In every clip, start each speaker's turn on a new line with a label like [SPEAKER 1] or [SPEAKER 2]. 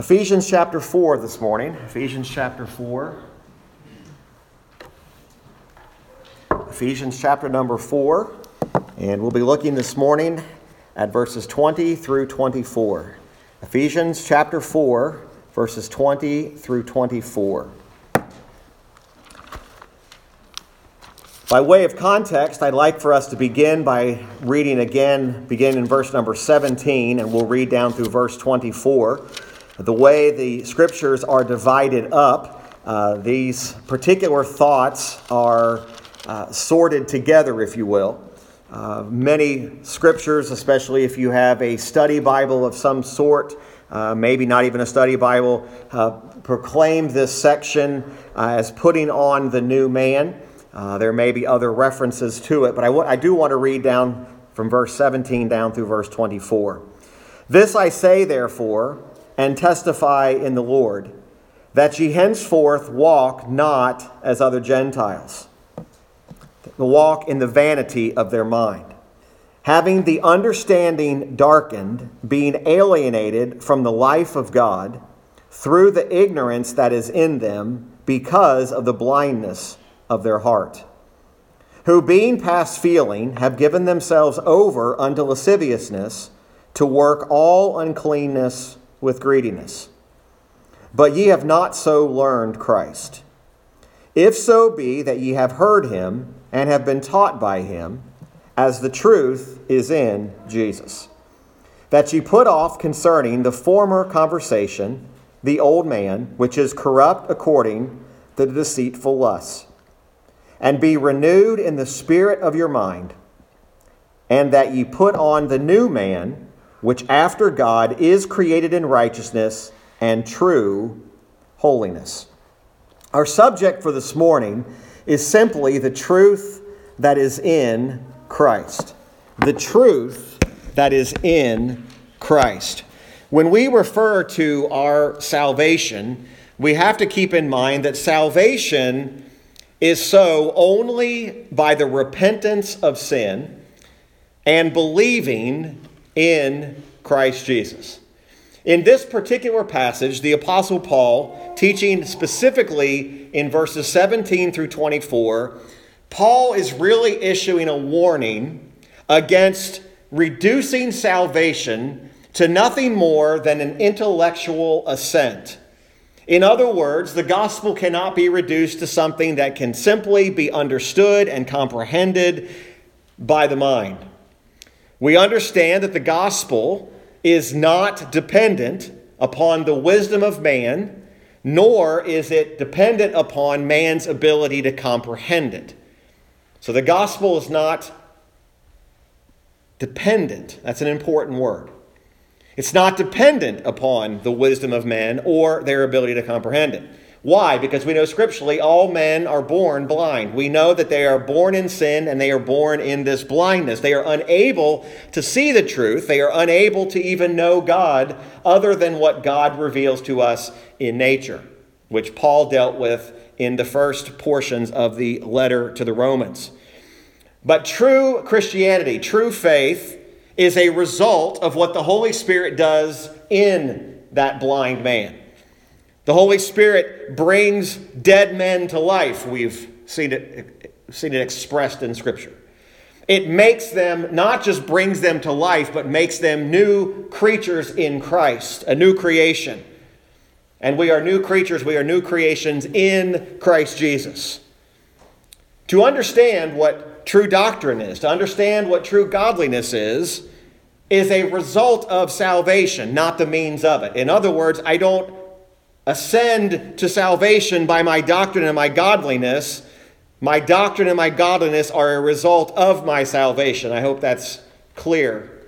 [SPEAKER 1] Ephesians chapter 4 this morning. Ephesians chapter 4. Ephesians chapter number 4. And we'll be looking this morning at verses 20 through 24. Ephesians chapter 4, verses 20 through 24. By way of context, I'd like for us to begin by reading again, begin in verse number 17, and we'll read down through verse 24. The way the scriptures are divided up, uh, these particular thoughts are uh, sorted together, if you will. Uh, many scriptures, especially if you have a study Bible of some sort, uh, maybe not even a study Bible, uh, proclaim this section uh, as putting on the new man. Uh, there may be other references to it, but I, w- I do want to read down from verse 17 down through verse 24. This I say, therefore, and testify in the Lord, that ye henceforth walk not as other Gentiles, walk in the vanity of their mind, having the understanding darkened, being alienated from the life of God through the ignorance that is in them because of the blindness of their heart, who, being past feeling, have given themselves over unto lasciviousness to work all uncleanness with greediness. But ye have not so learned Christ. If so be that ye have heard him and have been taught by him, as the truth is in Jesus, that ye put off concerning the former conversation the old man, which is corrupt according to the deceitful lusts and be renewed in the spirit of your mind, and that ye put on the new man, which after God is created in righteousness and true holiness. Our subject for this morning is simply the truth that is in Christ. The truth that is in Christ. When we refer to our salvation, we have to keep in mind that salvation is so only by the repentance of sin and believing in Christ Jesus. In this particular passage, the Apostle Paul, teaching specifically in verses 17 through 24, Paul is really issuing a warning against reducing salvation to nothing more than an intellectual assent in other words, the gospel cannot be reduced to something that can simply be understood and comprehended by the mind. We understand that the gospel is not dependent upon the wisdom of man, nor is it dependent upon man's ability to comprehend it. So the gospel is not dependent. That's an important word. It's not dependent upon the wisdom of men or their ability to comprehend it. Why? Because we know scripturally all men are born blind. We know that they are born in sin and they are born in this blindness. They are unable to see the truth. They are unable to even know God other than what God reveals to us in nature, which Paul dealt with in the first portions of the letter to the Romans. But true Christianity, true faith, is a result of what the Holy Spirit does in that blind man. The Holy Spirit brings dead men to life. We've seen it, seen it expressed in Scripture. It makes them, not just brings them to life, but makes them new creatures in Christ, a new creation. And we are new creatures, we are new creations in Christ Jesus. To understand what true doctrine is, to understand what true godliness is, is a result of salvation, not the means of it. In other words, I don't ascend to salvation by my doctrine and my godliness. My doctrine and my godliness are a result of my salvation. I hope that's clear.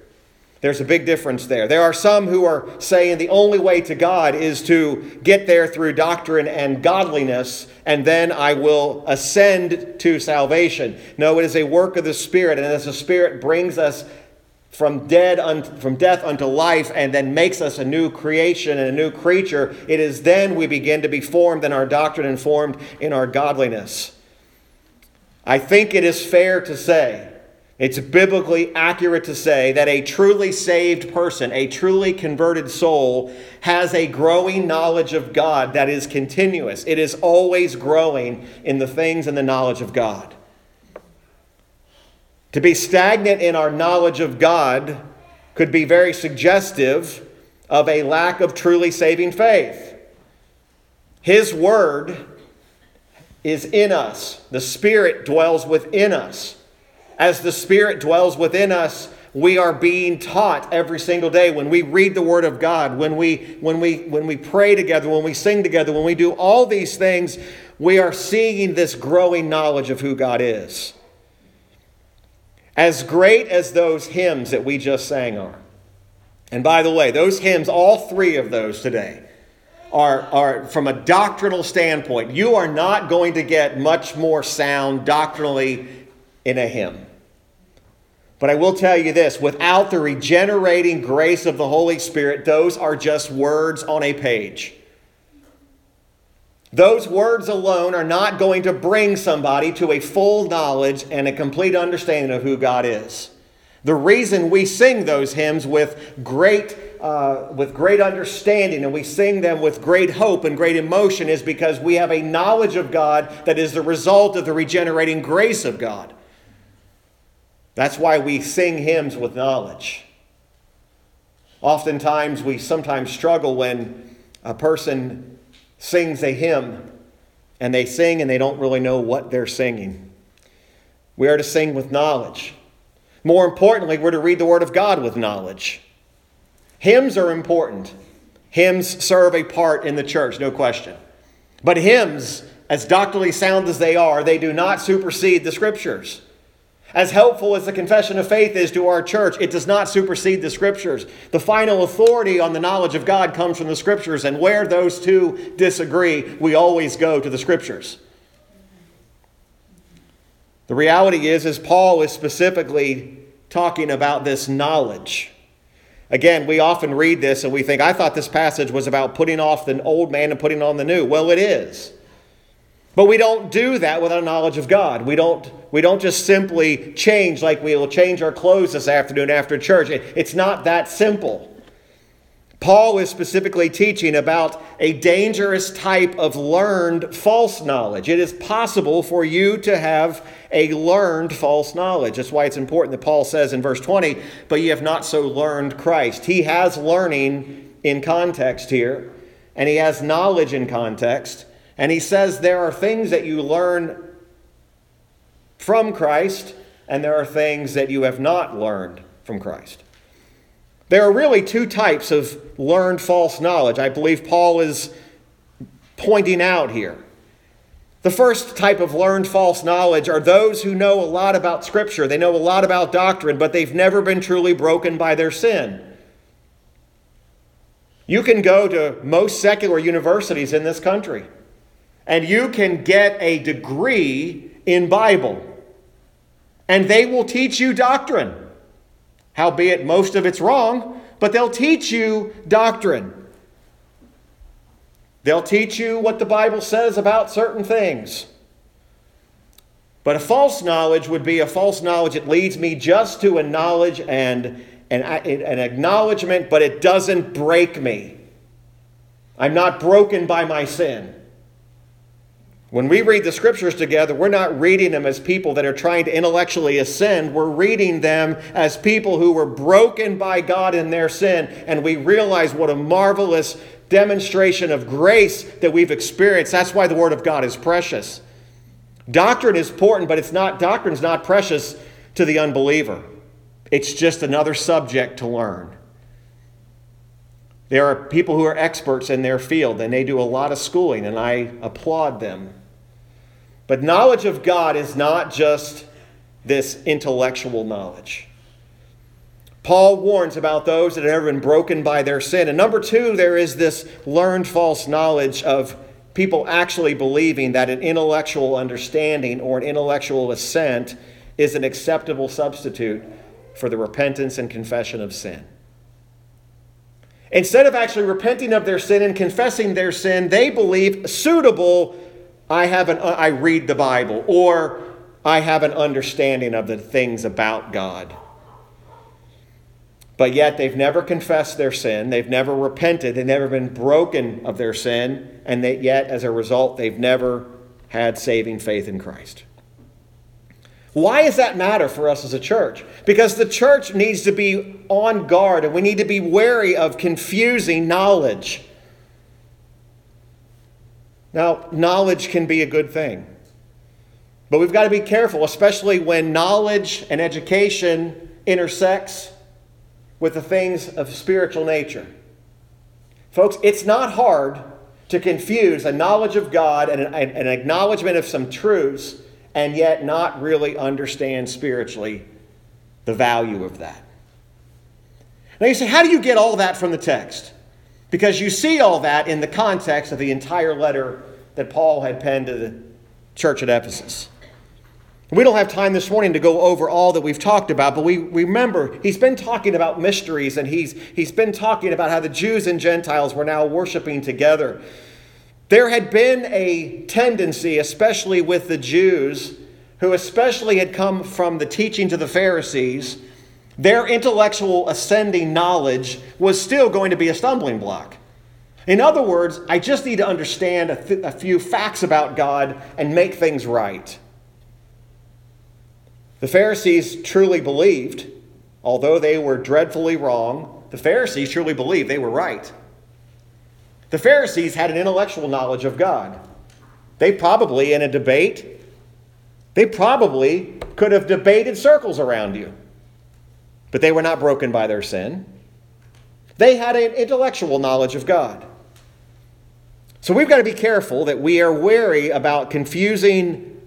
[SPEAKER 1] There's a big difference there. There are some who are saying the only way to God is to get there through doctrine and godliness, and then I will ascend to salvation. No, it is a work of the Spirit, and as the Spirit brings us from dead un, from death unto life and then makes us a new creation and a new creature it is then we begin to be formed in our doctrine and formed in our godliness i think it is fair to say It's biblically accurate to say that a truly saved person, a truly converted soul, has a growing knowledge of God that is continuous. It is always growing in the things and the knowledge of God. To be stagnant in our knowledge of God could be very suggestive of a lack of truly saving faith. His word is in us, the Spirit dwells within us. As the Spirit dwells within us, we are being taught every single day when we read the word of god when we when we when we pray together when we sing together when we do all these things we are seeing this growing knowledge of who god is as great as those hymns that we just sang are. And by the way, those hymns, all three of those today, are, are from a doctrinal standpoint. You are not going to get much more sound doctrinally in a hymn. But I will tell you this without the regenerating grace of the Holy Spirit, those are just words on a page. Those words alone are not going to bring somebody to a full knowledge and a complete understanding of who God is. The reason we sing those hymns with great, uh, with great understanding and we sing them with great hope and great emotion is because we have a knowledge of God that is the result of the regenerating grace of God. That's why we sing hymns with knowledge. Oftentimes, we sometimes struggle when a person sings a hymn and they sing and they don't really know what they're singing. We are to sing with knowledge. More importantly, we're to read the Word of God with knowledge. Hymns are important. Hymns serve a part in the church, no question. But hymns, as doctrinally sound as they are, they do not supersede the Scriptures. As helpful as the confession of faith is to our church, it does not supersede the scriptures. The final authority on the knowledge of God comes from the scriptures, and where those two disagree, we always go to the scriptures. The reality is, is Paul is specifically talking about this knowledge. Again, we often read this and we think, I thought this passage was about putting off the old man and putting on the new. Well, it is. But we don't do that without knowledge of God. We don't, we don't just simply change like we will change our clothes this afternoon after church. It, it's not that simple. Paul is specifically teaching about a dangerous type of learned false knowledge. It is possible for you to have a learned false knowledge. That's why it's important that Paul says in verse 20, but ye have not so learned Christ. He has learning in context here, and he has knowledge in context. And he says there are things that you learn from Christ, and there are things that you have not learned from Christ. There are really two types of learned false knowledge, I believe Paul is pointing out here. The first type of learned false knowledge are those who know a lot about Scripture. They know a lot about doctrine, but they've never been truly broken by their sin. You can go to most secular universities in this country and you can get a degree in Bible. And they will teach you doctrine. Howbeit, most of it's wrong, but they'll teach you doctrine. They'll teach you what the Bible says about certain things. But a false knowledge would be a false knowledge that leads me just to a knowledge and an, an acknowledgement, but it doesn't break me. I'm not broken by my sin. When we read the scriptures together, we're not reading them as people that are trying to intellectually ascend. We're reading them as people who were broken by God in their sin, and we realize what a marvelous demonstration of grace that we've experienced. That's why the Word of God is precious. Doctrine is important, but it's not doctrine's not precious to the unbeliever. It's just another subject to learn. There are people who are experts in their field, and they do a lot of schooling, and I applaud them. But knowledge of God is not just this intellectual knowledge. Paul warns about those that have ever been broken by their sin. And number two, there is this learned false knowledge of people actually believing that an intellectual understanding or an intellectual assent is an acceptable substitute for the repentance and confession of sin. Instead of actually repenting of their sin and confessing their sin, they believe suitable I have an uh, I read the Bible or I have an understanding of the things about God. But yet they've never confessed their sin, they've never repented, they've never been broken of their sin, and that yet, as a result, they've never had saving faith in Christ. Why does that matter for us as a church? Because the church needs to be on guard and we need to be wary of confusing knowledge. Now, knowledge can be a good thing. But we've got to be careful, especially when knowledge and education intersects with the things of spiritual nature. Folks, it's not hard to confuse a knowledge of God and an, an acknowledgement of some truths and yet not really understand spiritually the value of that. Now you say, how do you get all that from the text? Because you see all that in the context of the entire letter that Paul had penned to the church at Ephesus. We don't have time this morning to go over all that we've talked about, but we remember he's been talking about mysteries and he's, he's been talking about how the Jews and Gentiles were now worshiping together. There had been a tendency, especially with the Jews, who especially had come from the teachings of the Pharisees, their intellectual ascending knowledge was still going to be a stumbling block. In other words, I just need to understand a, th- a few facts about God and make things right. The Pharisees truly believed, although they were dreadfully wrong, the Pharisees truly believed they were right. The Pharisees had an intellectual knowledge of God. They probably, in a debate, they probably could have debated circles around you, but they were not broken by their sin. They had an intellectual knowledge of God. So we've got to be careful that we are wary about confusing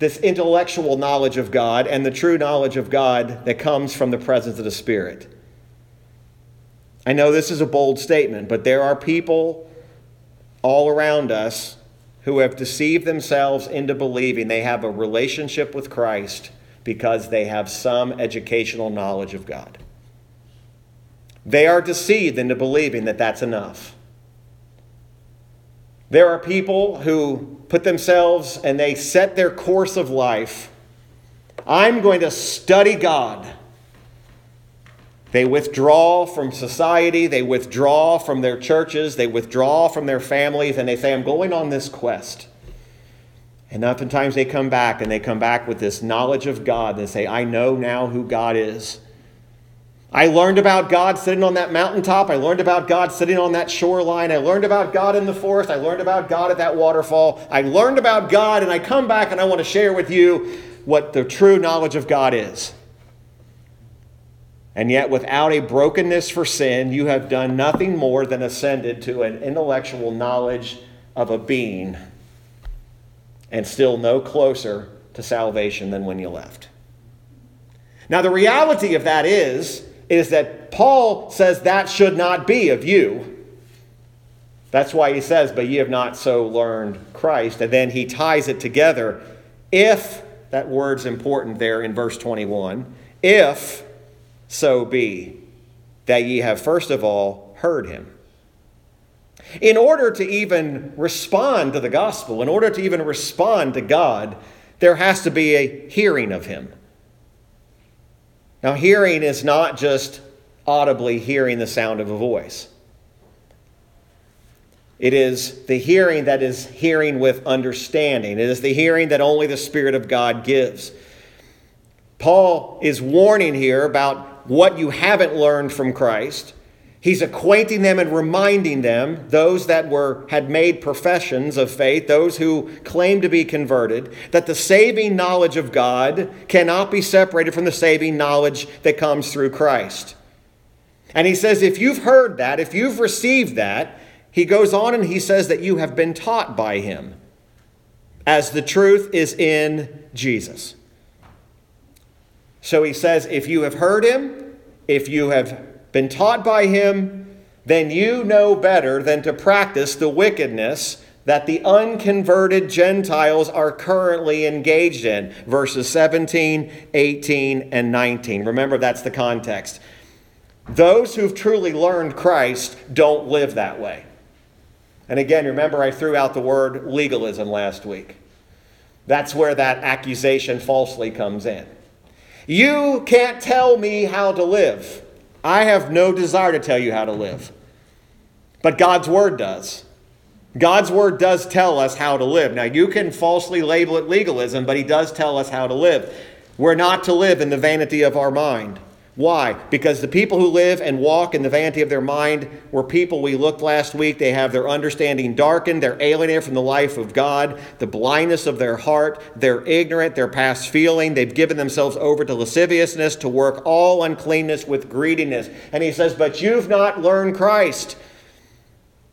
[SPEAKER 1] this intellectual knowledge of God and the true knowledge of God that comes from the presence of the Spirit. I know this is a bold statement, but there are people all around us who have deceived themselves into believing they have a relationship with Christ because they have some educational knowledge of God. They are deceived into believing that that's enough. There are people who put themselves and they set their course of life. I'm going to study God. They withdraw from society, they withdraw from their churches, they withdraw from their families, and they say, I'm going on this quest. And oftentimes they come back and they come back with this knowledge of God. They say, I know now who God is. I learned about God sitting on that mountaintop. I learned about God sitting on that shoreline. I learned about God in the forest. I learned about God at that waterfall. I learned about God, and I come back and I want to share with you what the true knowledge of God is. And yet, without a brokenness for sin, you have done nothing more than ascended to an intellectual knowledge of a being and still no closer to salvation than when you left. Now, the reality of that is, is that Paul says that should not be of you. That's why he says, But ye have not so learned Christ. And then he ties it together. If, that word's important there in verse 21, if so be that ye have first of all heard him. In order to even respond to the gospel, in order to even respond to God, there has to be a hearing of him. Now, hearing is not just audibly hearing the sound of a voice. It is the hearing that is hearing with understanding. It is the hearing that only the Spirit of God gives. Paul is warning here about what you haven't learned from Christ. He's acquainting them and reminding them, those that were had made professions of faith, those who claim to be converted, that the saving knowledge of God cannot be separated from the saving knowledge that comes through Christ. And he says, if you've heard that, if you've received that, he goes on and he says that you have been taught by him, as the truth is in Jesus. So he says, if you have heard him, if you have been taught by him, then you know better than to practice the wickedness that the unconverted Gentiles are currently engaged in. Verses 17, 18, and 19. Remember, that's the context. Those who've truly learned Christ don't live that way. And again, remember, I threw out the word legalism last week. That's where that accusation falsely comes in. You can't tell me how to live. I have no desire to tell you how to live. But God's Word does. God's Word does tell us how to live. Now, you can falsely label it legalism, but He does tell us how to live. We're not to live in the vanity of our mind. Why? Because the people who live and walk in the vanity of their mind were people we looked last week. They have their understanding darkened. They're alienated from the life of God, the blindness of their heart. They're ignorant. They're past feeling. They've given themselves over to lasciviousness, to work all uncleanness with greediness. And he says, But you've not learned Christ.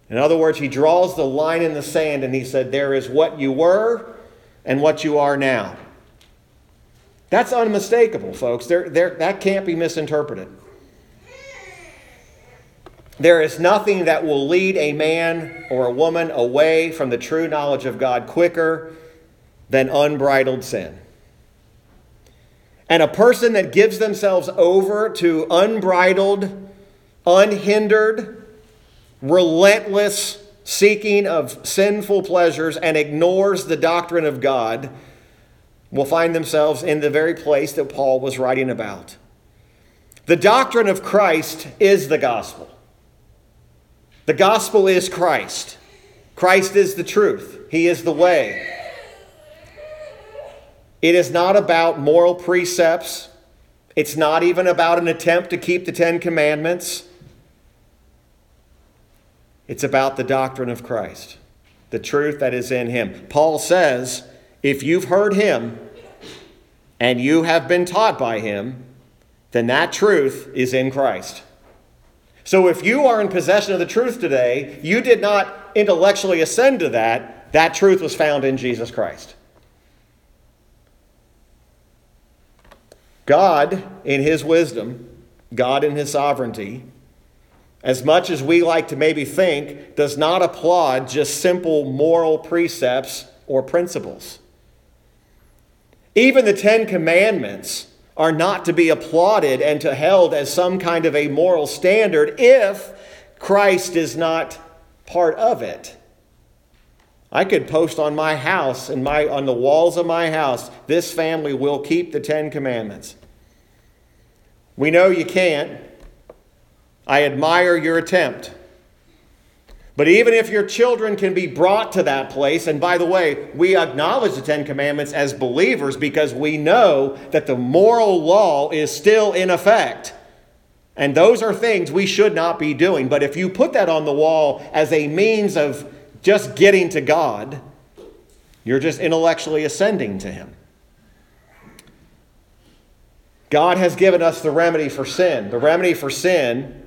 [SPEAKER 1] In other words, he draws the line in the sand and he said, There is what you were and what you are now. That's unmistakable, folks. There, there, that can't be misinterpreted. There is nothing that will lead a man or a woman away from the true knowledge of God quicker than unbridled sin. And a person that gives themselves over to unbridled, unhindered, relentless seeking of sinful pleasures and ignores the doctrine of God will find themselves in the very place that Paul was writing about. The doctrine of Christ is the gospel. The gospel is Christ. Christ is the truth, He is the way. It is not about moral precepts. It's not even about an attempt to keep the Ten Commandments. It's about the doctrine of Christ, the truth that is in Him. Paul says, if you've heard him and you have been taught by him, then that truth is in Christ. So if you are in possession of the truth today, you did not intellectually ascend to that. That truth was found in Jesus Christ. God, in his wisdom, God in his sovereignty, as much as we like to maybe think, does not applaud just simple moral precepts or principles. Even the Ten Commandments are not to be applauded and to held as some kind of a moral standard if Christ is not part of it. I could post on my house and my on the walls of my house, this family will keep the 10 commandments. We know you can't. I admire your attempt. But even if your children can be brought to that place, and by the way, we acknowledge the Ten Commandments as believers because we know that the moral law is still in effect. And those are things we should not be doing. But if you put that on the wall as a means of just getting to God, you're just intellectually ascending to Him. God has given us the remedy for sin. The remedy for sin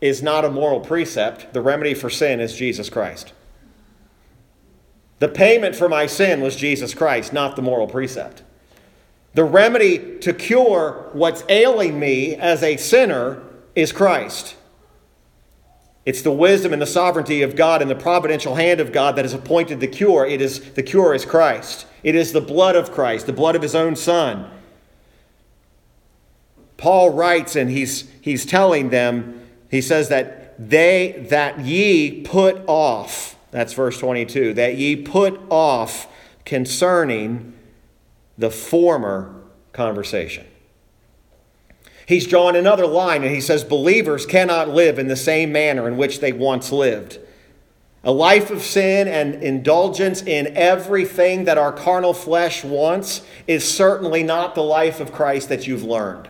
[SPEAKER 1] is not a moral precept. The remedy for sin is Jesus Christ. The payment for my sin was Jesus Christ, not the moral precept. The remedy to cure what's ailing me as a sinner is Christ. It's the wisdom and the sovereignty of God and the providential hand of God that has appointed the cure. It is the cure is Christ. It is the blood of Christ, the blood of his own son. Paul writes and he's he's telling them he says that they that ye put off, that's verse 22, that ye put off concerning the former conversation. He's drawn another line and he says, Believers cannot live in the same manner in which they once lived. A life of sin and indulgence in everything that our carnal flesh wants is certainly not the life of Christ that you've learned.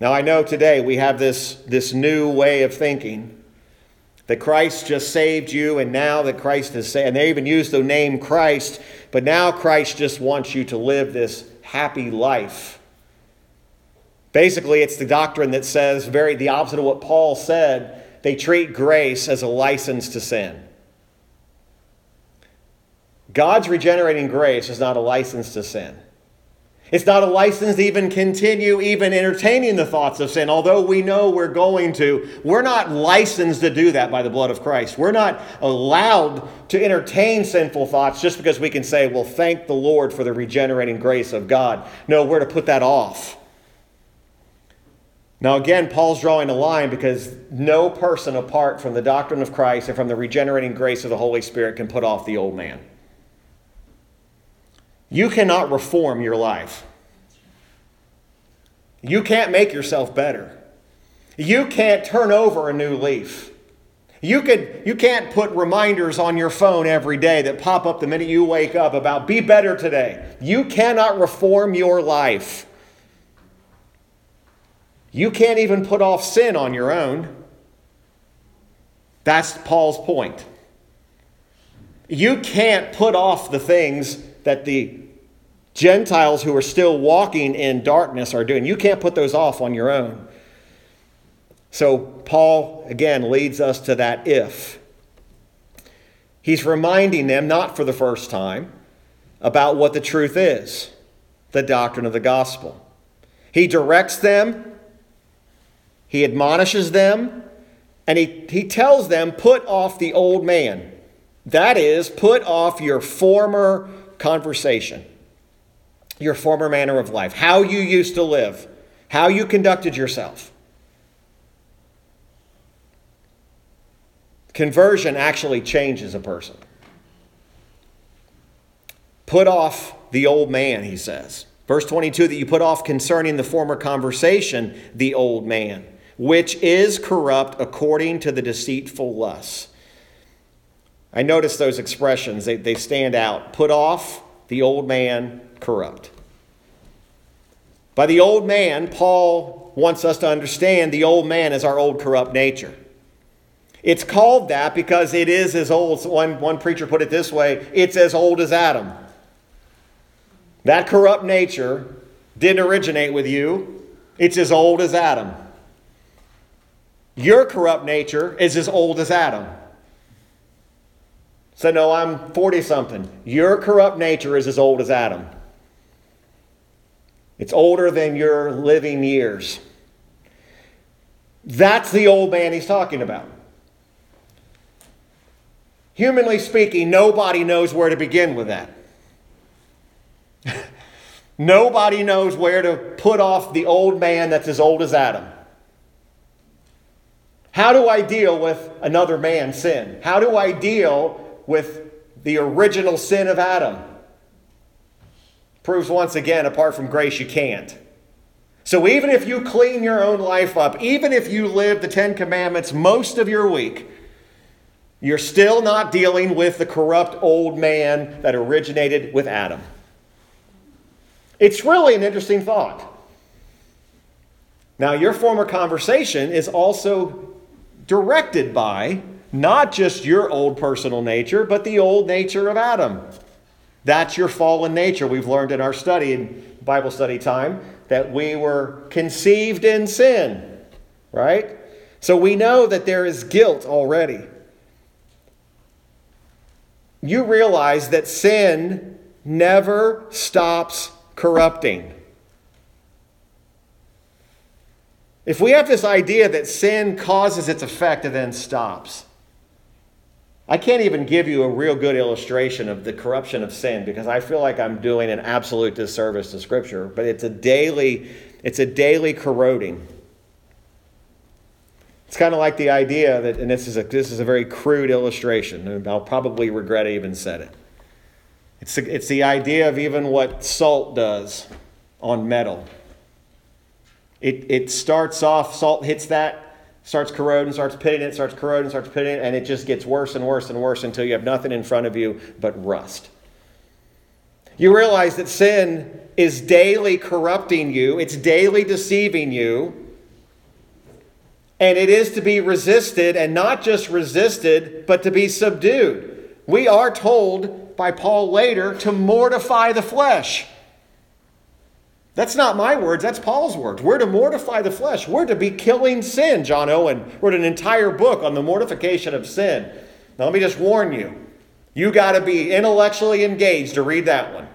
[SPEAKER 1] Now, I know today we have this, this new way of thinking that Christ just saved you, and now that Christ has saved, and they even use the name Christ, but now Christ just wants you to live this happy life. Basically, it's the doctrine that says very the opposite of what Paul said. They treat grace as a license to sin. God's regenerating grace is not a license to sin. It's not a license to even continue even entertaining the thoughts of sin, although we know we're going to. We're not licensed to do that by the blood of Christ. We're not allowed to entertain sinful thoughts just because we can say, well, thank the Lord for the regenerating grace of God. No, we're to put that off. Now, again, Paul's drawing a line because no person apart from the doctrine of Christ and from the regenerating grace of the Holy Spirit can put off the old man. You cannot reform your life. You can't make yourself better. You can't turn over a new leaf. You, could, you can't put reminders on your phone every day that pop up the minute you wake up about be better today. You cannot reform your life. You can't even put off sin on your own. That's Paul's point. You can't put off the things that the Gentiles who are still walking in darkness are doing. You can't put those off on your own. So, Paul again leads us to that if. He's reminding them, not for the first time, about what the truth is the doctrine of the gospel. He directs them, he admonishes them, and he, he tells them, put off the old man. That is, put off your former conversation, your former manner of life, how you used to live, how you conducted yourself. Conversion actually changes a person. Put off the old man, he says. Verse 22 that you put off concerning the former conversation, the old man, which is corrupt according to the deceitful lusts. I notice those expressions, they, they stand out. Put off the old man, corrupt. By the old man, Paul wants us to understand the old man is our old corrupt nature. It's called that because it is as old. One, one preacher put it this way it's as old as Adam. That corrupt nature didn't originate with you, it's as old as Adam. Your corrupt nature is as old as Adam. So, no, I'm 40 something. Your corrupt nature is as old as Adam. It's older than your living years. That's the old man he's talking about. Humanly speaking, nobody knows where to begin with that. nobody knows where to put off the old man that's as old as Adam. How do I deal with another man's sin? How do I deal with the original sin of Adam? Proves once again, apart from grace, you can't. So even if you clean your own life up, even if you live the Ten Commandments most of your week, you're still not dealing with the corrupt old man that originated with Adam. It's really an interesting thought. Now, your former conversation is also directed by not just your old personal nature, but the old nature of Adam. That's your fallen nature. We've learned in our study, in Bible study time, that we were conceived in sin, right? So we know that there is guilt already you realize that sin never stops corrupting. If we have this idea that sin causes its effect and then stops, I can't even give you a real good illustration of the corruption of sin because I feel like I'm doing an absolute disservice to Scripture, but it's a daily, it's a daily corroding. It's kind of like the idea that, and this is a, this is a very crude illustration, and I'll probably regret I even said it. It's the, it's the idea of even what salt does on metal. It, it starts off, salt hits that, starts corroding, starts pitting it, starts corroding, starts pitting it, and it just gets worse and worse and worse until you have nothing in front of you but rust. You realize that sin is daily corrupting you, it's daily deceiving you and it is to be resisted, and not just resisted, but to be subdued. We are told by Paul later to mortify the flesh. That's not my words, that's Paul's words. We're to mortify the flesh. We're to be killing sin. John Owen wrote an entire book on the mortification of sin. Now, let me just warn you you got to be intellectually engaged to read that one.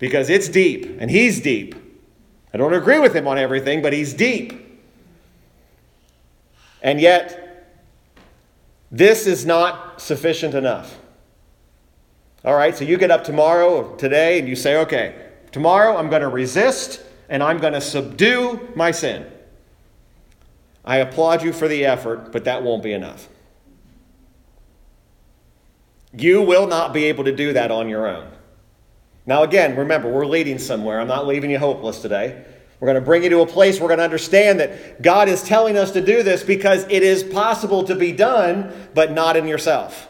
[SPEAKER 1] Because it's deep, and he's deep. I don't agree with him on everything, but he's deep. And yet, this is not sufficient enough. All right, so you get up tomorrow or today and you say, okay, tomorrow I'm going to resist and I'm going to subdue my sin. I applaud you for the effort, but that won't be enough. You will not be able to do that on your own. Now, again, remember, we're leading somewhere. I'm not leaving you hopeless today. We're going to bring you to a place we're going to understand that God is telling us to do this because it is possible to be done, but not in yourself.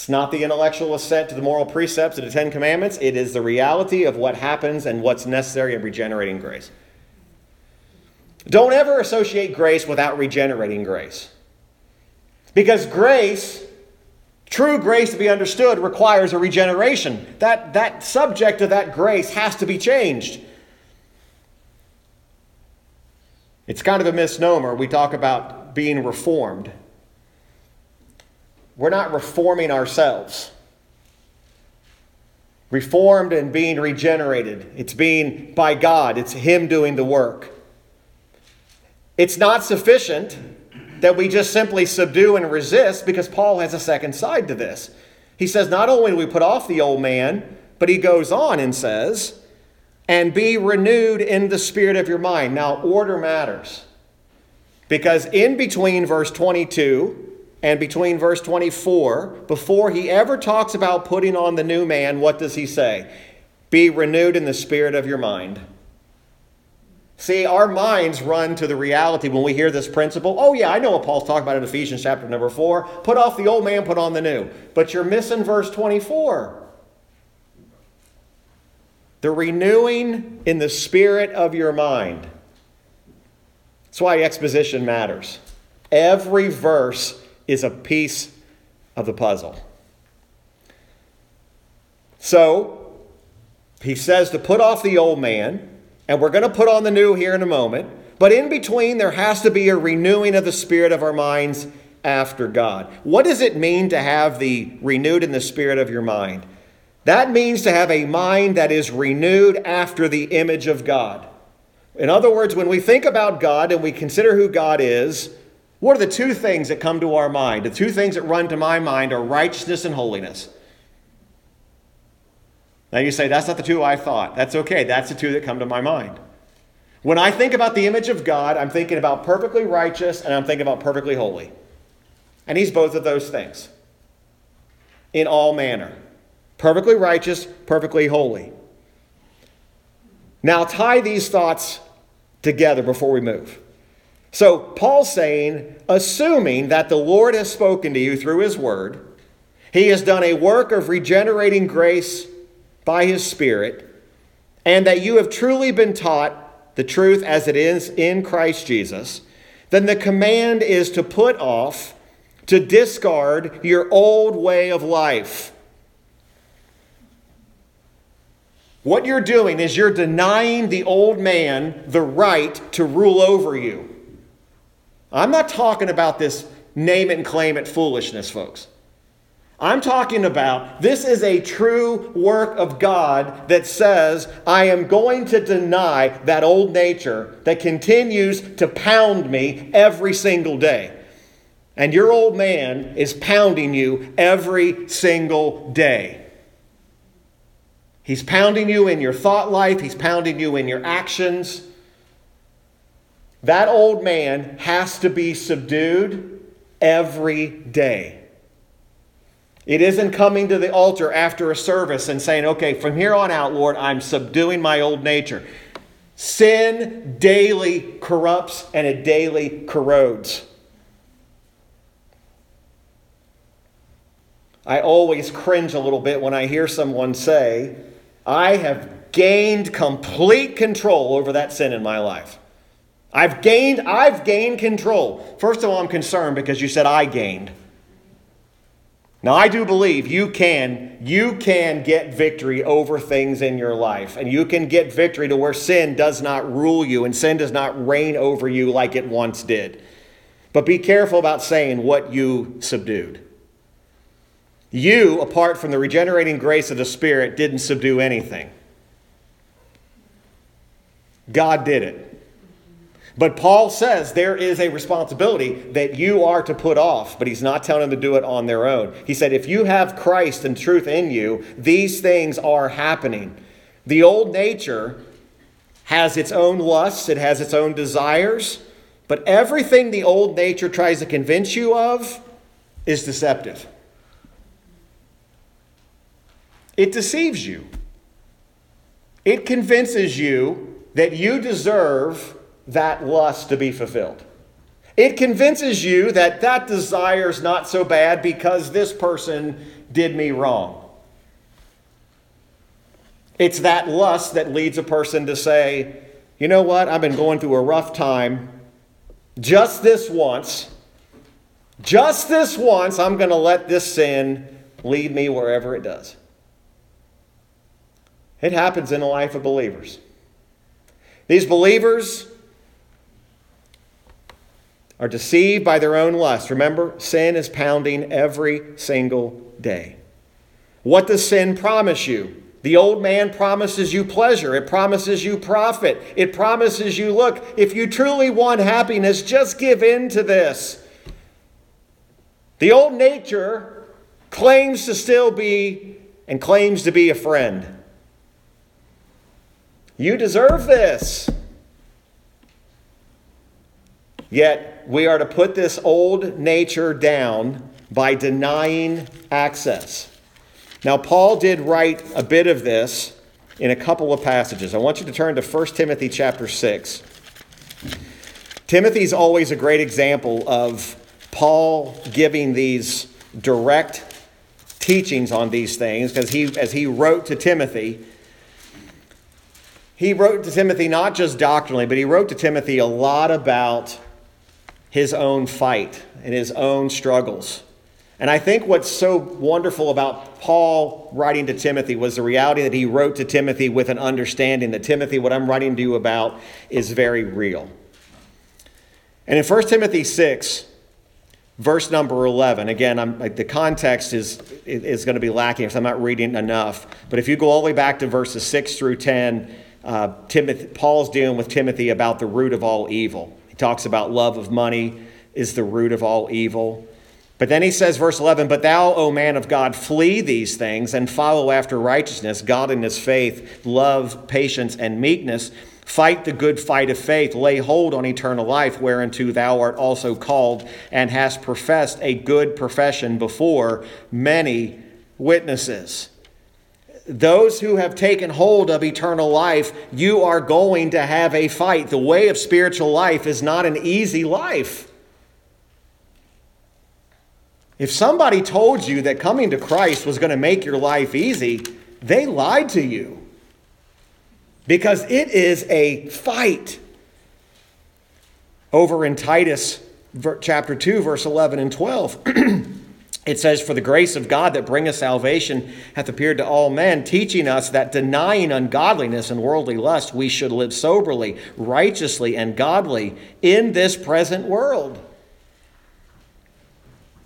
[SPEAKER 1] It's not the intellectual assent to the moral precepts of the Ten Commandments. It is the reality of what happens and what's necessary in regenerating grace. Don't ever associate grace without regenerating grace. Because grace, true grace to be understood, requires a regeneration. That, that subject of that grace has to be changed. It's kind of a misnomer. We talk about being reformed. We're not reforming ourselves. Reformed and being regenerated. It's being by God, it's Him doing the work. It's not sufficient that we just simply subdue and resist because Paul has a second side to this. He says, not only do we put off the old man, but he goes on and says, and be renewed in the spirit of your mind. Now, order matters. Because in between verse 22 and between verse 24, before he ever talks about putting on the new man, what does he say? Be renewed in the spirit of your mind. See, our minds run to the reality when we hear this principle. Oh, yeah, I know what Paul's talking about in Ephesians chapter number 4. Put off the old man, put on the new. But you're missing verse 24 the renewing in the spirit of your mind. That's why exposition matters. Every verse is a piece of the puzzle. So, he says to put off the old man, and we're going to put on the new here in a moment. But in between, there has to be a renewing of the spirit of our minds after God. What does it mean to have the renewed in the spirit of your mind? That means to have a mind that is renewed after the image of God. In other words, when we think about God and we consider who God is, what are the two things that come to our mind? The two things that run to my mind are righteousness and holiness. Now you say, that's not the two I thought. That's okay. That's the two that come to my mind. When I think about the image of God, I'm thinking about perfectly righteous and I'm thinking about perfectly holy. And He's both of those things in all manner perfectly righteous, perfectly holy. Now, tie these thoughts together before we move. So, Paul's saying, assuming that the Lord has spoken to you through his word, he has done a work of regenerating grace by his Spirit, and that you have truly been taught the truth as it is in Christ Jesus, then the command is to put off, to discard your old way of life What you're doing is you're denying the old man the right to rule over you. I'm not talking about this name it and claim it foolishness, folks. I'm talking about this is a true work of God that says, I am going to deny that old nature that continues to pound me every single day. And your old man is pounding you every single day. He's pounding you in your thought life, he's pounding you in your actions. That old man has to be subdued every day. It isn't coming to the altar after a service and saying, okay, from here on out, Lord, I'm subduing my old nature. Sin daily corrupts and it daily corrodes. I always cringe a little bit when I hear someone say, I have gained complete control over that sin in my life. I've gained, I've gained control. First of all, I'm concerned because you said I gained. Now I do believe you can you can get victory over things in your life and you can get victory to where sin does not rule you and sin does not reign over you like it once did. But be careful about saying what you subdued. You, apart from the regenerating grace of the Spirit, didn't subdue anything. God did it. But Paul says there is a responsibility that you are to put off, but he's not telling them to do it on their own. He said, if you have Christ and truth in you, these things are happening. The old nature has its own lusts, it has its own desires, but everything the old nature tries to convince you of is deceptive. it deceives you. It convinces you that you deserve that lust to be fulfilled. It convinces you that that desire is not so bad because this person did me wrong. It's that lust that leads a person to say, you know what, I've been going through a rough time. Just this once, just this once, I'm going to let this sin lead me wherever it does. It happens in the life of believers. These believers are deceived by their own lust. Remember, sin is pounding every single day. What does sin promise you? The old man promises you pleasure. It promises you profit. It promises you look, if you truly want happiness, just give in to this. The old nature claims to still be and claims to be a friend. You deserve this. Yet we are to put this old nature down by denying access. Now, Paul did write a bit of this in a couple of passages. I want you to turn to 1 Timothy chapter 6. Timothy's always a great example of Paul giving these direct teachings on these things because he as he wrote to Timothy he wrote to Timothy not just doctrinally but he wrote to Timothy a lot about his own fight and his own struggles. And I think what's so wonderful about Paul writing to Timothy was the reality that he wrote to Timothy with an understanding that Timothy, what I'm writing to you about, is very real. And in 1 Timothy 6, verse number 11, again, I'm, like, the context is, is going to be lacking if I'm not reading enough. But if you go all the way back to verses 6 through 10, uh, Timothy, Paul's dealing with Timothy about the root of all evil talks about love of money is the root of all evil. But then he says, verse 11, But thou, O man of God, flee these things and follow after righteousness, godliness, faith, love, patience, and meekness. Fight the good fight of faith. Lay hold on eternal life, whereunto thou art also called and hast professed a good profession before many witnesses those who have taken hold of eternal life, you are going to have a fight. The way of spiritual life is not an easy life. If somebody told you that coming to Christ was going to make your life easy, they lied to you. Because it is a fight. Over in Titus chapter 2, verse 11 and 12. it says, For the grace of God that bringeth salvation hath appeared to all men, teaching us that denying ungodliness and worldly lust, we should live soberly, righteously, and godly in this present world.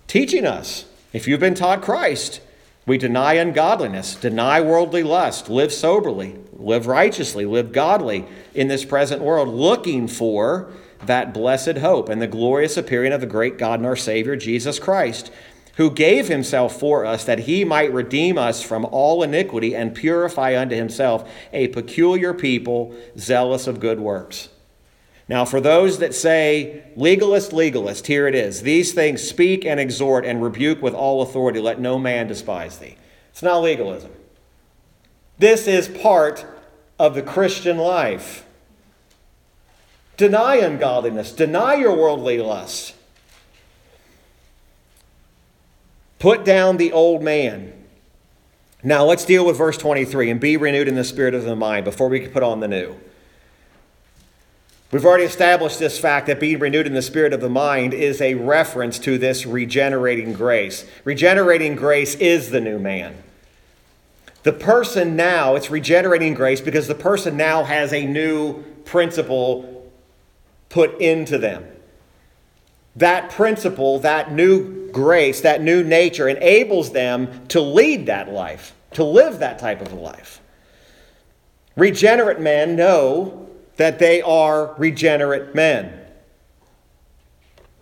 [SPEAKER 1] Teaching us, if you've been taught Christ, we deny ungodliness, deny worldly lust, live soberly, live righteously, live godly in this present world, looking for that blessed hope and the glorious appearing of the great God and our Savior, Jesus Christ who gave himself for us that he might redeem us from all iniquity and purify unto himself a peculiar people zealous of good works. Now, for those that say, legalist, legalist, here it is. These things speak and exhort and rebuke with all authority. Let no man despise thee. It's not legalism. This is part of the Christian life. Deny ungodliness, deny your worldly lusts. Put down the old man. Now let's deal with verse 23 and be renewed in the spirit of the mind before we can put on the new. We've already established this fact that being renewed in the spirit of the mind is a reference to this regenerating grace. Regenerating grace is the new man. The person now, it's regenerating grace because the person now has a new principle put into them that principle, that new grace, that new nature enables them to lead that life, to live that type of a life. Regenerate men know that they are regenerate men.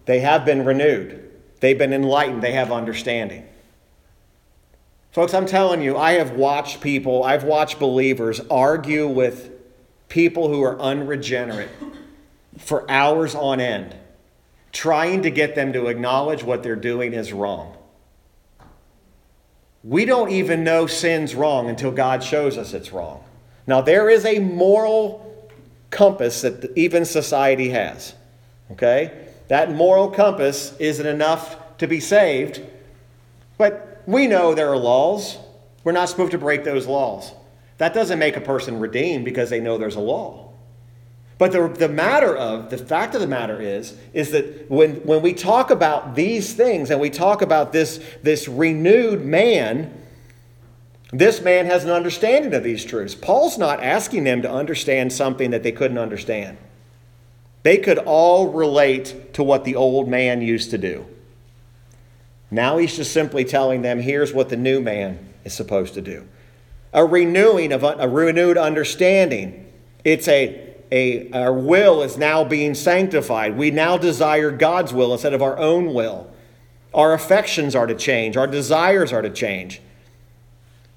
[SPEAKER 1] They have been renewed, they've been enlightened, they have understanding. Folks, I'm telling you, I have watched people, I've watched believers argue with people who are unregenerate for hours on end trying to get them to acknowledge what they're doing is wrong. we don't even know sin's wrong until God shows us it's wrong. Now, there is a moral compass that even society has. Okay? That moral compass isn't enough to be saved, but we know there are laws. We're not supposed to break those laws. That doesn't make a person redeemed because they know there's a law. But the, the matter of, the fact of the matter is, is that when, when we talk about these things and we talk about this, this renewed man, this man has an understanding of these truths. Paul's not asking them to understand something that they couldn't understand. They could all relate to what the old man used to do. Now he's just simply telling them here's what the new man is supposed to do. A renewing of a renewed understanding. It's a a, our will is now being sanctified. We now desire God's will instead of our own will. Our affections are to change, our desires are to change.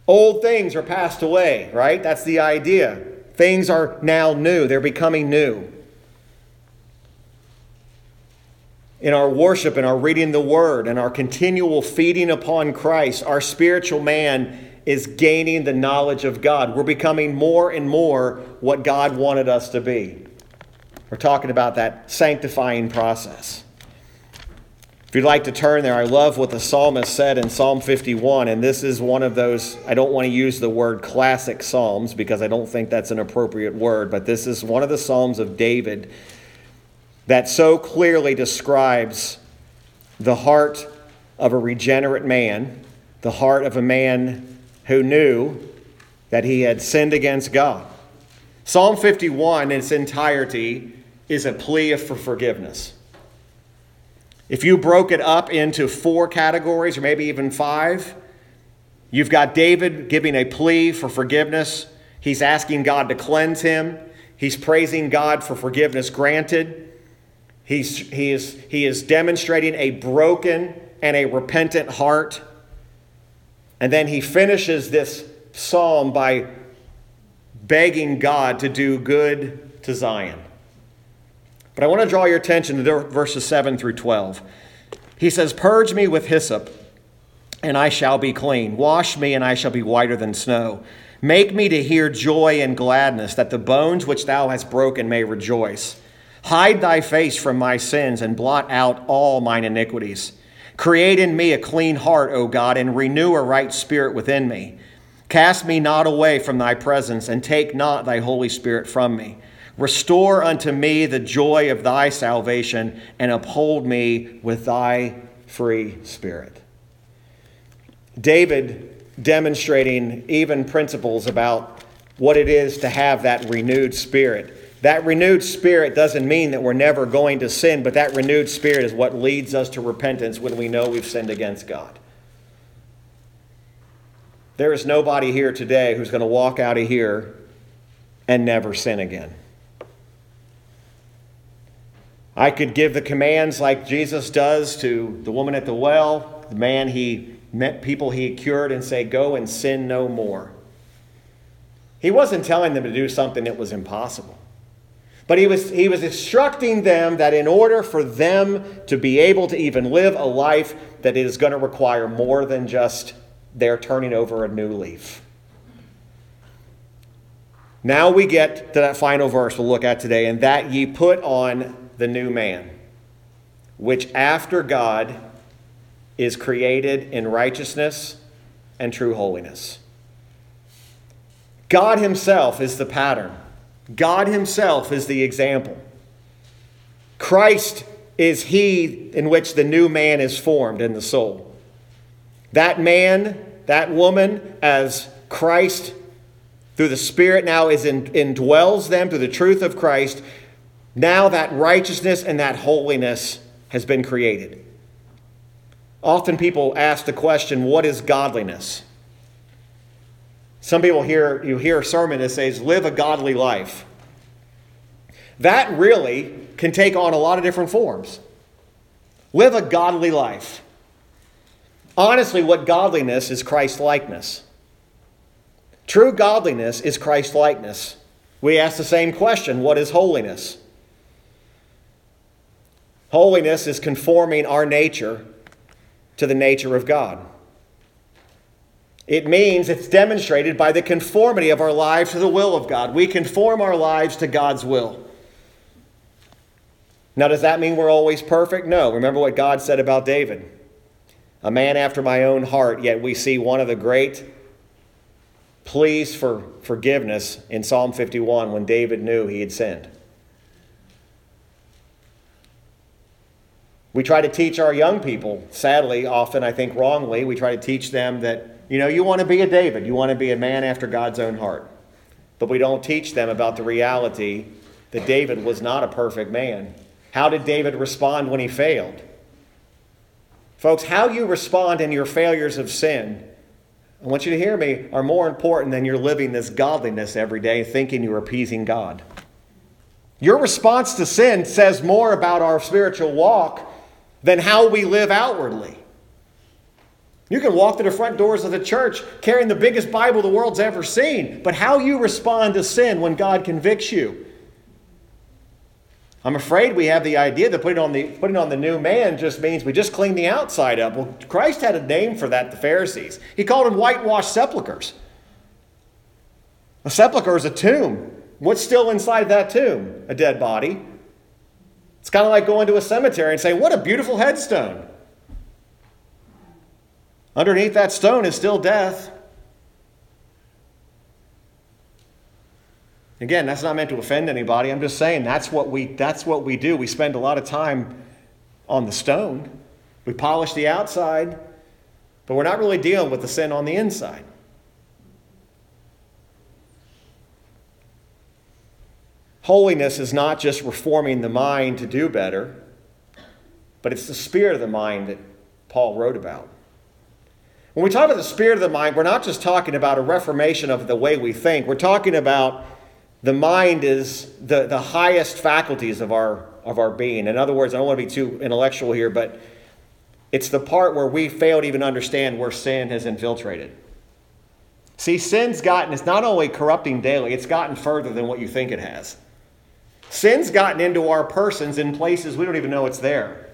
[SPEAKER 1] Old things are passed away, right? That's the idea. Things are now new, they're becoming new. In our worship and our reading the word and our continual feeding upon Christ, our spiritual man is gaining the knowledge of God. We're becoming more and more what God wanted us to be. We're talking about that sanctifying process. If you'd like to turn there, I love what the psalmist said in Psalm 51, and this is one of those, I don't want to use the word classic psalms because I don't think that's an appropriate word, but this is one of the psalms of David that so clearly describes the heart of a regenerate man, the heart of a man who knew that he had sinned against God. Psalm 51 in its entirety is a plea for forgiveness. If you broke it up into four categories, or maybe even five, you've got David giving a plea for forgiveness. He's asking God to cleanse him. He's praising God for forgiveness granted. He's, he, is, he is demonstrating a broken and a repentant heart. And then he finishes this psalm by begging God to do good to Zion. But I want to draw your attention to verses 7 through 12. He says, Purge me with hyssop, and I shall be clean. Wash me, and I shall be whiter than snow. Make me to hear joy and gladness, that the bones which thou hast broken may rejoice. Hide thy face from my sins, and blot out all mine iniquities. Create in me a clean heart, O God, and renew a right spirit within me. Cast me not away from thy presence, and take not thy Holy Spirit from me. Restore unto me the joy of thy salvation, and uphold me with thy free spirit. David demonstrating even principles about what it is to have that renewed spirit that renewed spirit doesn't mean that we're never going to sin, but that renewed spirit is what leads us to repentance when we know we've sinned against God. There is nobody here today who's going to walk out of here and never sin again. I could give the commands like Jesus does to the woman at the well, the man he met, people he cured, and say, Go and sin no more. He wasn't telling them to do something that was impossible. But he was, he was instructing them that in order for them to be able to even live a life that is going to require more than just their turning over a new leaf. Now we get to that final verse we'll look at today, and that ye put on the new man, which after God is created in righteousness and true holiness. God Himself is the pattern. God Himself is the example. Christ is He in which the new man is formed in the soul. That man, that woman, as Christ through the Spirit now is in, indwells them through the truth of Christ. Now that righteousness and that holiness has been created. Often people ask the question, what is godliness? Some people hear you hear a sermon that says, live a godly life. That really can take on a lot of different forms. Live a godly life. Honestly, what godliness is Christ likeness. True godliness is Christ likeness. We ask the same question what is holiness? Holiness is conforming our nature to the nature of God. It means it's demonstrated by the conformity of our lives to the will of God. We conform our lives to God's will. Now, does that mean we're always perfect? No. Remember what God said about David a man after my own heart, yet we see one of the great pleas for forgiveness in Psalm 51 when David knew he had sinned. We try to teach our young people, sadly, often I think wrongly, we try to teach them that, you know, you want to be a David, you want to be a man after God's own heart. But we don't teach them about the reality that David was not a perfect man. How did David respond when he failed? Folks, how you respond in your failures of sin, I want you to hear me, are more important than your living this godliness every day, thinking you're appeasing God. Your response to sin says more about our spiritual walk than how we live outwardly. You can walk to the front doors of the church carrying the biggest Bible the world's ever seen, but how you respond to sin when God convicts you. I'm afraid we have the idea that putting on the, putting on the new man just means we just clean the outside up. Well, Christ had a name for that, the Pharisees. He called them whitewashed sepulchres. A sepulchre is a tomb. What's still inside that tomb? A dead body. It's kind of like going to a cemetery and saying, What a beautiful headstone. Underneath that stone is still death. Again, that's not meant to offend anybody. I'm just saying that's what we that's what we do. We spend a lot of time on the stone. We polish the outside, but we're not really dealing with the sin on the inside. Holiness is not just reforming the mind to do better, but it's the spirit of the mind that Paul wrote about. When we talk about the spirit of the mind, we're not just talking about a reformation of the way we think. We're talking about the mind is the, the highest faculties of our, of our being. In other words, I don't want to be too intellectual here, but it's the part where we fail to even understand where sin has infiltrated. See, sin's gotten, it's not only corrupting daily, it's gotten further than what you think it has. Sin's gotten into our persons in places we don't even know it's there.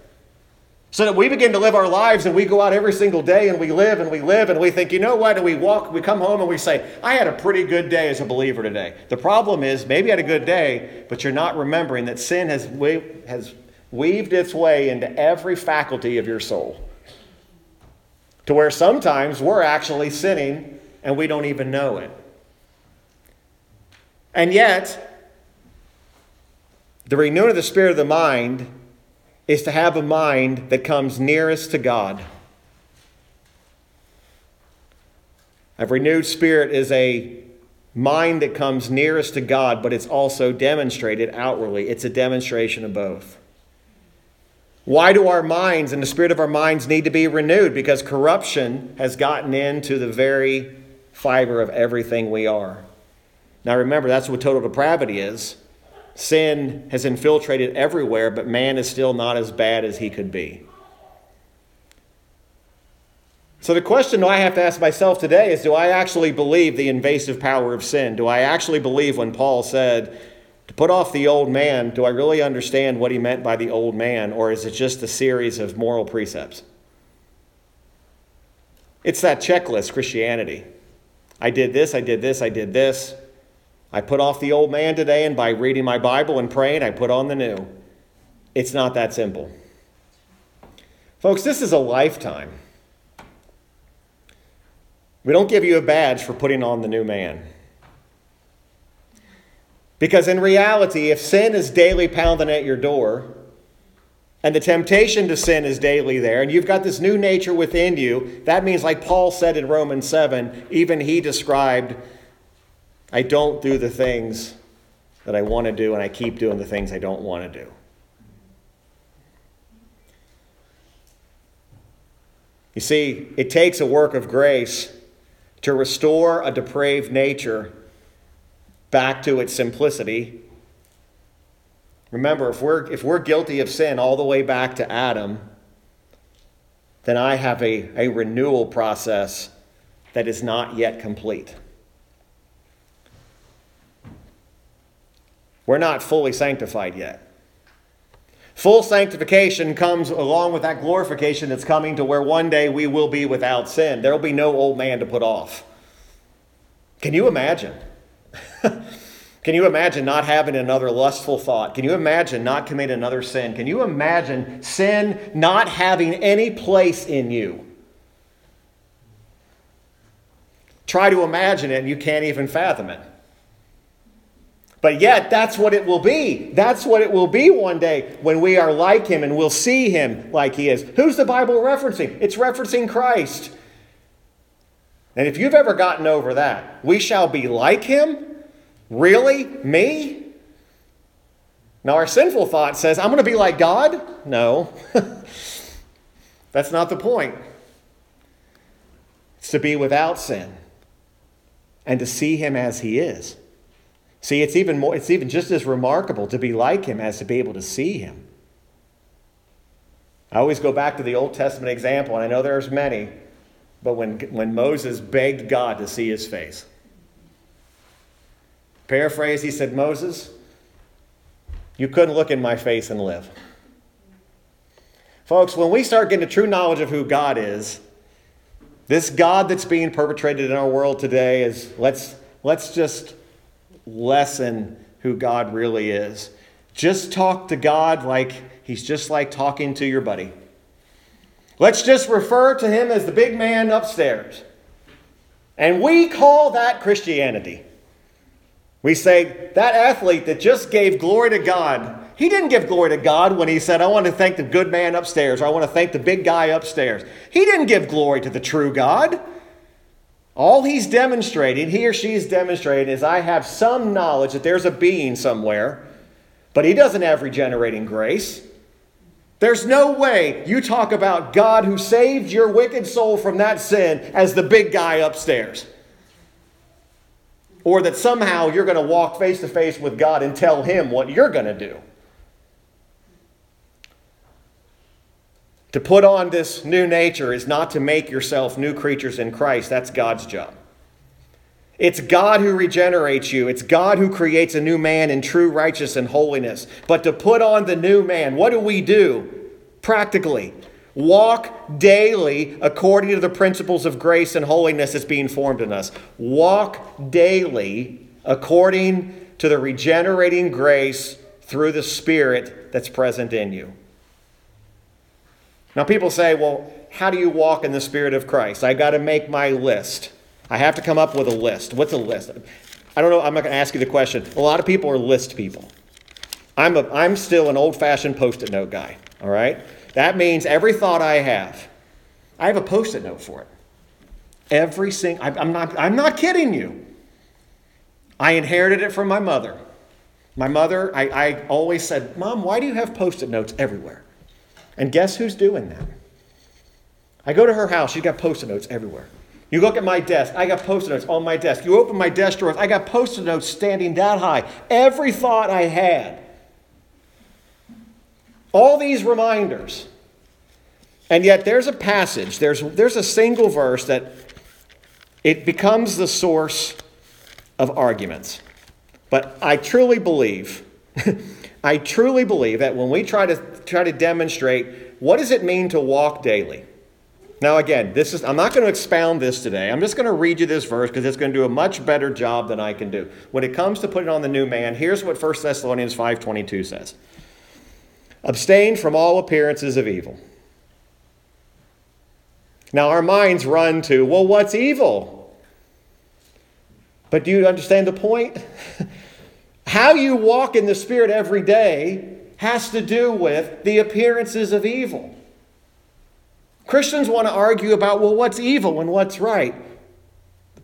[SPEAKER 1] So that we begin to live our lives and we go out every single day and we live and we live and we think, you know what? And we walk, we come home and we say, I had a pretty good day as a believer today. The problem is, maybe you had a good day, but you're not remembering that sin has, has weaved its way into every faculty of your soul. To where sometimes we're actually sinning and we don't even know it. And yet, the renewing of the spirit of the mind is to have a mind that comes nearest to God. A renewed spirit is a mind that comes nearest to God, but it's also demonstrated outwardly. It's a demonstration of both. Why do our minds and the spirit of our minds need to be renewed? Because corruption has gotten into the very fiber of everything we are. Now remember, that's what total depravity is. Sin has infiltrated everywhere, but man is still not as bad as he could be. So, the question I have to ask myself today is do I actually believe the invasive power of sin? Do I actually believe when Paul said, to put off the old man, do I really understand what he meant by the old man, or is it just a series of moral precepts? It's that checklist, Christianity. I did this, I did this, I did this. I put off the old man today, and by reading my Bible and praying, I put on the new. It's not that simple. Folks, this is a lifetime. We don't give you a badge for putting on the new man. Because in reality, if sin is daily pounding at your door, and the temptation to sin is daily there, and you've got this new nature within you, that means, like Paul said in Romans 7, even he described I don't do the things that I want to do, and I keep doing the things I don't want to do. You see, it takes a work of grace to restore a depraved nature back to its simplicity. Remember, if we're, if we're guilty of sin all the way back to Adam, then I have a, a renewal process that is not yet complete. We're not fully sanctified yet. Full sanctification comes along with that glorification that's coming to where one day we will be without sin. There will be no old man to put off. Can you imagine? Can you imagine not having another lustful thought? Can you imagine not committing another sin? Can you imagine sin not having any place in you? Try to imagine it and you can't even fathom it. But yet, that's what it will be. That's what it will be one day when we are like him and we'll see him like he is. Who's the Bible referencing? It's referencing Christ. And if you've ever gotten over that, we shall be like him. Really? Me? Now, our sinful thought says, I'm going to be like God. No. That's not the point. It's to be without sin and to see him as he is. See, it's even more it's even just as remarkable to be like him as to be able to see him. I always go back to the Old Testament example, and I know there's many, but when, when Moses begged God to see his face. Paraphrase, he said, Moses, you couldn't look in my face and live. Folks, when we start getting a true knowledge of who God is, this God that's being perpetrated in our world today is let's, let's just lessen who God really is. Just talk to God like he's just like talking to your buddy. Let's just refer to him as the big man upstairs. And we call that Christianity. We say that athlete that just gave glory to God, he didn't give glory to God when he said, I want to thank the good man upstairs, or I want to thank the big guy upstairs. He didn't give glory to the true God. All he's demonstrating, he or she is demonstrating, is I have some knowledge that there's a being somewhere, but he doesn't have regenerating grace. There's no way you talk about God who saved your wicked soul from that sin as the big guy upstairs. Or that somehow you're going to walk face to face with God and tell him what you're going to do. To put on this new nature is not to make yourself new creatures in Christ. That's God's job. It's God who regenerates you. It's God who creates a new man in true righteousness and holiness. But to put on the new man, what do we do practically? Walk daily according to the principles of grace and holiness that's being formed in us. Walk daily according to the regenerating grace through the Spirit that's present in you. Now, people say, well, how do you walk in the Spirit of Christ? I got to make my list. I have to come up with a list. What's a list? I don't know. I'm not going to ask you the question. A lot of people are list people. I'm, a, I'm still an old fashioned post it note guy, all right? That means every thought I have, I have a post it note for it. Every single, I'm not, I'm not kidding you. I inherited it from my mother. My mother, I, I always said, Mom, why do you have post it notes everywhere? And guess who's doing that? I go to her house, she's got post it notes everywhere. You look at my desk, I got post it notes on my desk. You open my desk drawers, I got post it notes standing that high. Every thought I had. All these reminders. And yet there's a passage, there's, there's a single verse that it becomes the source of arguments. But I truly believe I truly believe that when we try to try to demonstrate what does it mean to walk daily. Now again, this is I'm not going to expound this today. I'm just going to read you this verse because it's going to do a much better job than I can do. When it comes to putting on the new man, here's what 1 Thessalonians 5:22 says. Abstain from all appearances of evil. Now our minds run to, well, what's evil? But do you understand the point? How you walk in the Spirit every day has to do with the appearances of evil. Christians want to argue about, well, what's evil and what's right?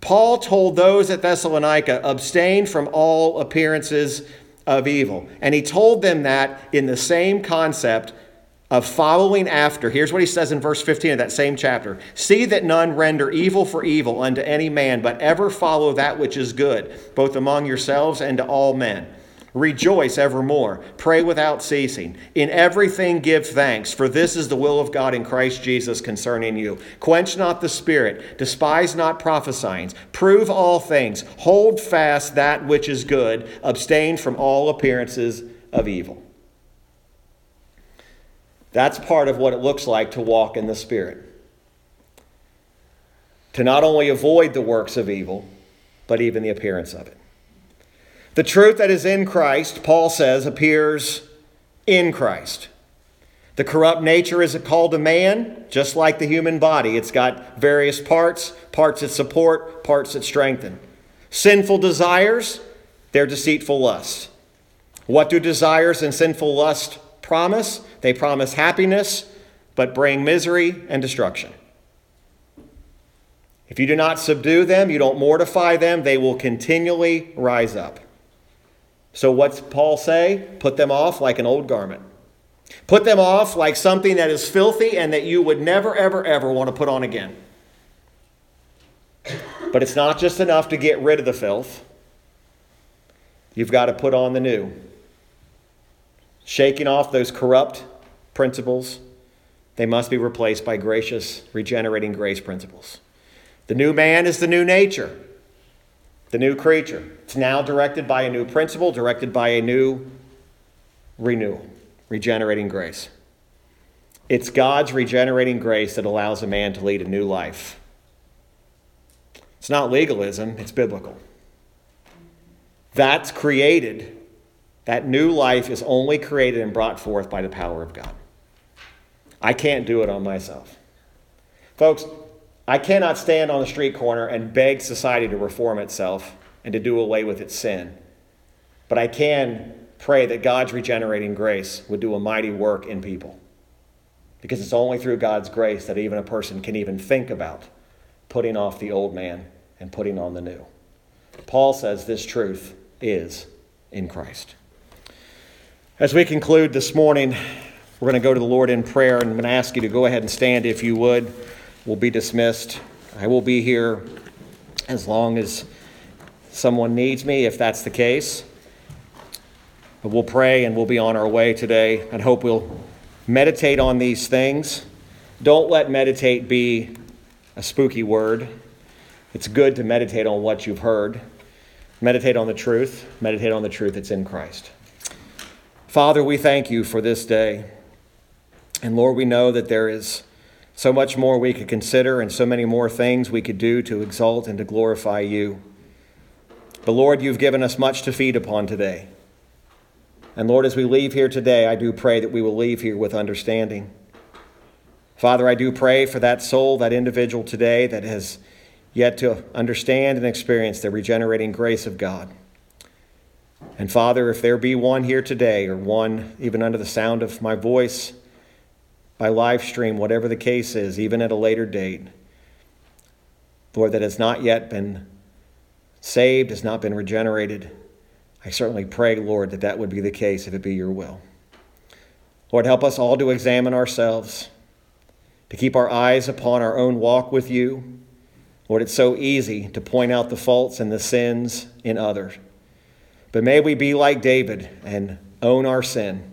[SPEAKER 1] Paul told those at Thessalonica, abstain from all appearances of evil. And he told them that in the same concept of following after. Here's what he says in verse 15 of that same chapter See that none render evil for evil unto any man, but ever follow that which is good, both among yourselves and to all men. Rejoice evermore. Pray without ceasing. In everything give thanks, for this is the will of God in Christ Jesus concerning you. Quench not the spirit, despise not prophesying. Prove all things, hold fast that which is good, abstain from all appearances of evil. That's part of what it looks like to walk in the Spirit. To not only avoid the works of evil, but even the appearance of it. The truth that is in Christ, Paul says, appears in Christ. The corrupt nature is called a man, just like the human body. It's got various parts, parts that support, parts that strengthen. Sinful desires, they're deceitful lusts. What do desires and sinful lust promise? They promise happiness, but bring misery and destruction. If you do not subdue them, you don't mortify them, they will continually rise up. So, what's Paul say? Put them off like an old garment. Put them off like something that is filthy and that you would never, ever, ever want to put on again. But it's not just enough to get rid of the filth, you've got to put on the new. Shaking off those corrupt principles, they must be replaced by gracious, regenerating grace principles. The new man is the new nature, the new creature. It's now directed by a new principle, directed by a new renewal, regenerating grace. It's God's regenerating grace that allows a man to lead a new life. It's not legalism, it's biblical. That's created. That new life is only created and brought forth by the power of God. I can't do it on myself. Folks, I cannot stand on the street corner and beg society to reform itself and to do away with its sin. But I can pray that God's regenerating grace would do a mighty work in people. Because it's only through God's grace that even a person can even think about putting off the old man and putting on the new. Paul says this truth is in Christ. As we conclude this morning, we're going to go to the Lord in prayer, and I'm going to ask you to go ahead and stand if you would We'll be dismissed. I will be here as long as someone needs me, if that's the case. But we'll pray and we'll be on our way today and hope we'll meditate on these things. Don't let meditate be a spooky word. It's good to meditate on what you've heard. Meditate on the truth. Meditate on the truth that's in Christ. Father, we thank you for this day. And Lord, we know that there is so much more we could consider, and so many more things we could do to exalt and to glorify you. But Lord, you've given us much to feed upon today. And Lord, as we leave here today, I do pray that we will leave here with understanding. Father, I do pray for that soul, that individual today that has yet to understand and experience the regenerating grace of God. And Father, if there be one here today, or one even under the sound of my voice, by live stream, whatever the case is, even at a later date. Lord, that has not yet been saved, has not been regenerated. I certainly pray, Lord, that that would be the case if it be your will. Lord, help us all to examine ourselves, to keep our eyes upon our own walk with you. Lord, it's so easy to point out the faults and the sins in others. But may we be like David and own our sin,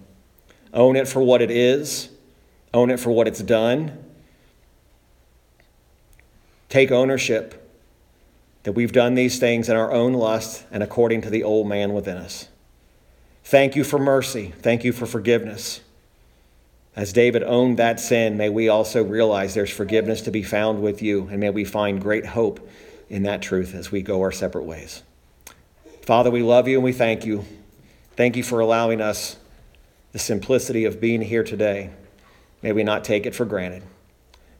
[SPEAKER 1] own it for what it is own it for what it's done, take ownership that we've done these things in our own lust and according to the old man within us. Thank you for mercy. Thank you for forgiveness. As David owned that sin, may we also realize there's forgiveness to be found with you, and may we find great hope in that truth as we go our separate ways. Father, we love you and we thank you. Thank you for allowing us the simplicity of being here today. May we not take it for granted.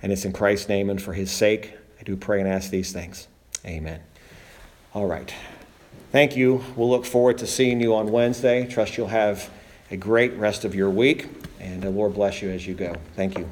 [SPEAKER 1] And it's in Christ's name and for his sake, I do pray and ask these things. Amen. All right. Thank you. We'll look forward to seeing you on Wednesday. Trust you'll have a great rest of your week, and the Lord bless you as you go. Thank you.